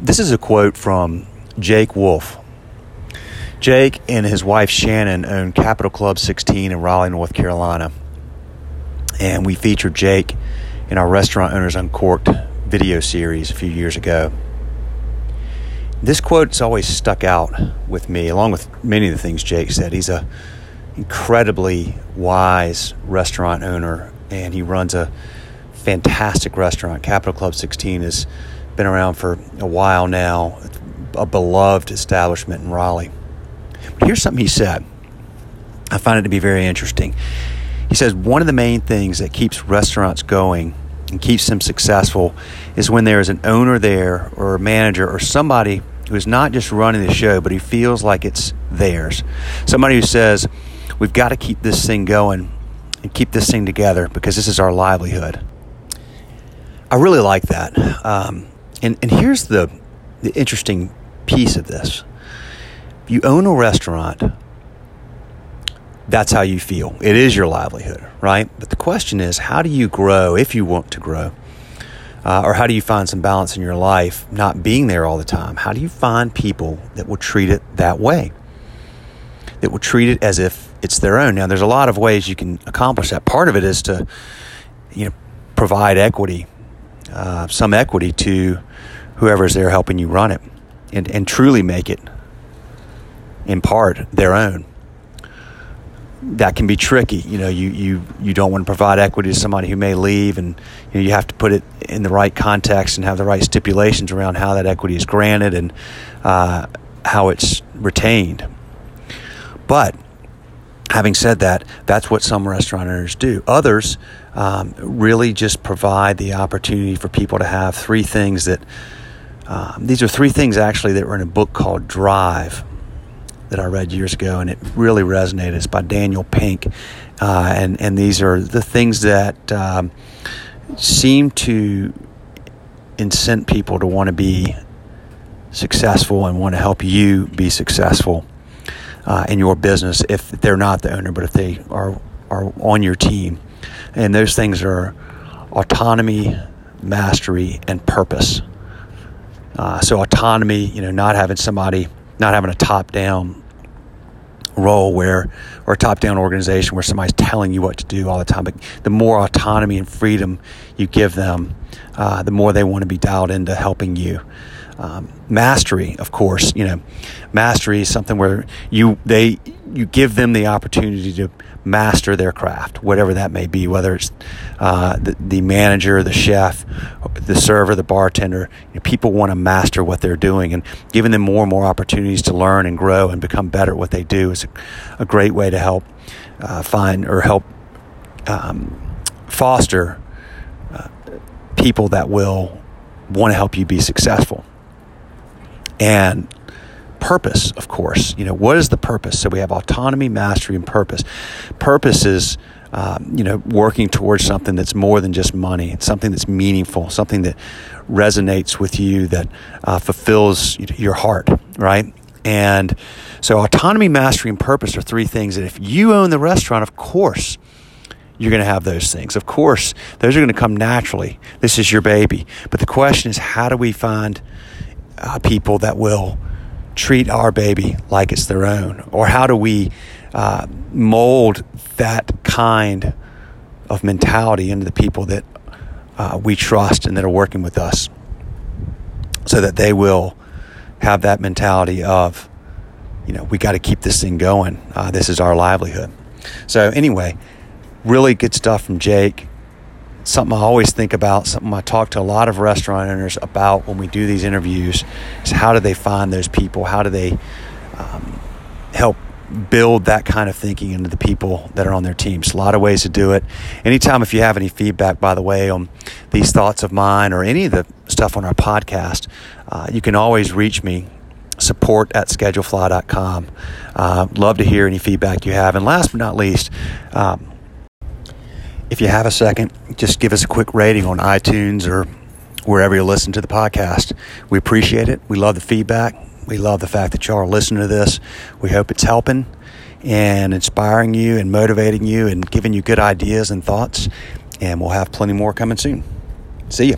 This is a quote from Jake Wolf. Jake and his wife Shannon own Capital Club 16 in Raleigh, North Carolina. And we featured Jake in our Restaurant Owners Uncorked video series a few years ago. This quote's always stuck out with me, along with many of the things Jake said. He's a incredibly wise restaurant owner, and he runs a fantastic restaurant. Capital Club 16 has been around for a while now, a beloved establishment in Raleigh. But here's something he said. I find it to be very interesting. He says one of the main things that keeps restaurants going and keeps them successful is when there is an owner there or a manager or somebody who is not just running the show, but he feels like it's theirs. Somebody who says, We've got to keep this thing going and keep this thing together because this is our livelihood. I really like that. Um, and, and here's the, the interesting piece of this you own a restaurant, that's how you feel. It is your livelihood, right? But the question is, how do you grow if you want to grow? Uh, or how do you find some balance in your life not being there all the time? How do you find people that will treat it that way? That will treat it as if it's their own. Now, there's a lot of ways you can accomplish that. Part of it is to, you know, provide equity, uh, some equity to whoever's there helping you run it, and and truly make it, in part, their own that can be tricky. You know, you, you, you don't want to provide equity to somebody who may leave, and you, know, you have to put it in the right context and have the right stipulations around how that equity is granted and uh, how it's retained. But having said that, that's what some restaurant owners do. Others um, really just provide the opportunity for people to have three things that. Um, these are three things actually that were in a book called Drive that I read years ago, and it really resonated. It's by Daniel Pink, uh, and and these are the things that um, seem to incent people to want to be successful and want to help you be successful uh, in your business if they're not the owner, but if they are are on your team. And those things are autonomy, mastery, and purpose. Uh, so autonomy, you know, not having somebody not having a top down role where or a top down organization where somebody's telling you what to do all the time but the more autonomy and freedom you give them uh, the more they want to be dialed into helping you um, mastery of course you know mastery is something where you they you give them the opportunity to master their craft, whatever that may be, whether it's uh, the, the, manager, the chef, the server, the bartender. You know, people want to master what they're doing, and giving them more and more opportunities to learn and grow and become better at what they do is a, a great way to help uh, find or help um, foster people that will want to help you be successful. And purpose, of course. You know, what is the purpose? So we have autonomy, mastery, and purpose. Purpose is, um, you know, working towards something that's more than just money. It's something that's meaningful, something that resonates with you, that uh, fulfills your heart, right? And so, autonomy, mastery, and purpose are three things that if you own the restaurant, of course, you're going to have those things. Of course, those are going to come naturally. This is your baby. But the question is, how do we find uh, people that will treat our baby like it's their own? Or how do we uh, mold that kind of mentality into the people that uh, we trust and that are working with us so that they will have that mentality of, you know, we got to keep this thing going. Uh, this is our livelihood. So, anyway, really good stuff from Jake something I always think about, something I talk to a lot of restaurant owners about when we do these interviews is how do they find those people? How do they um, help build that kind of thinking into the people that are on their teams? A lot of ways to do it. Anytime, if you have any feedback, by the way, on these thoughts of mine or any of the stuff on our podcast, uh, you can always reach me support at schedulefly.com. Uh, love to hear any feedback you have. And last but not least, um, if you have a second, just give us a quick rating on iTunes or wherever you listen to the podcast. We appreciate it. We love the feedback. We love the fact that y'all are listening to this. We hope it's helping and inspiring you and motivating you and giving you good ideas and thoughts. And we'll have plenty more coming soon. See you.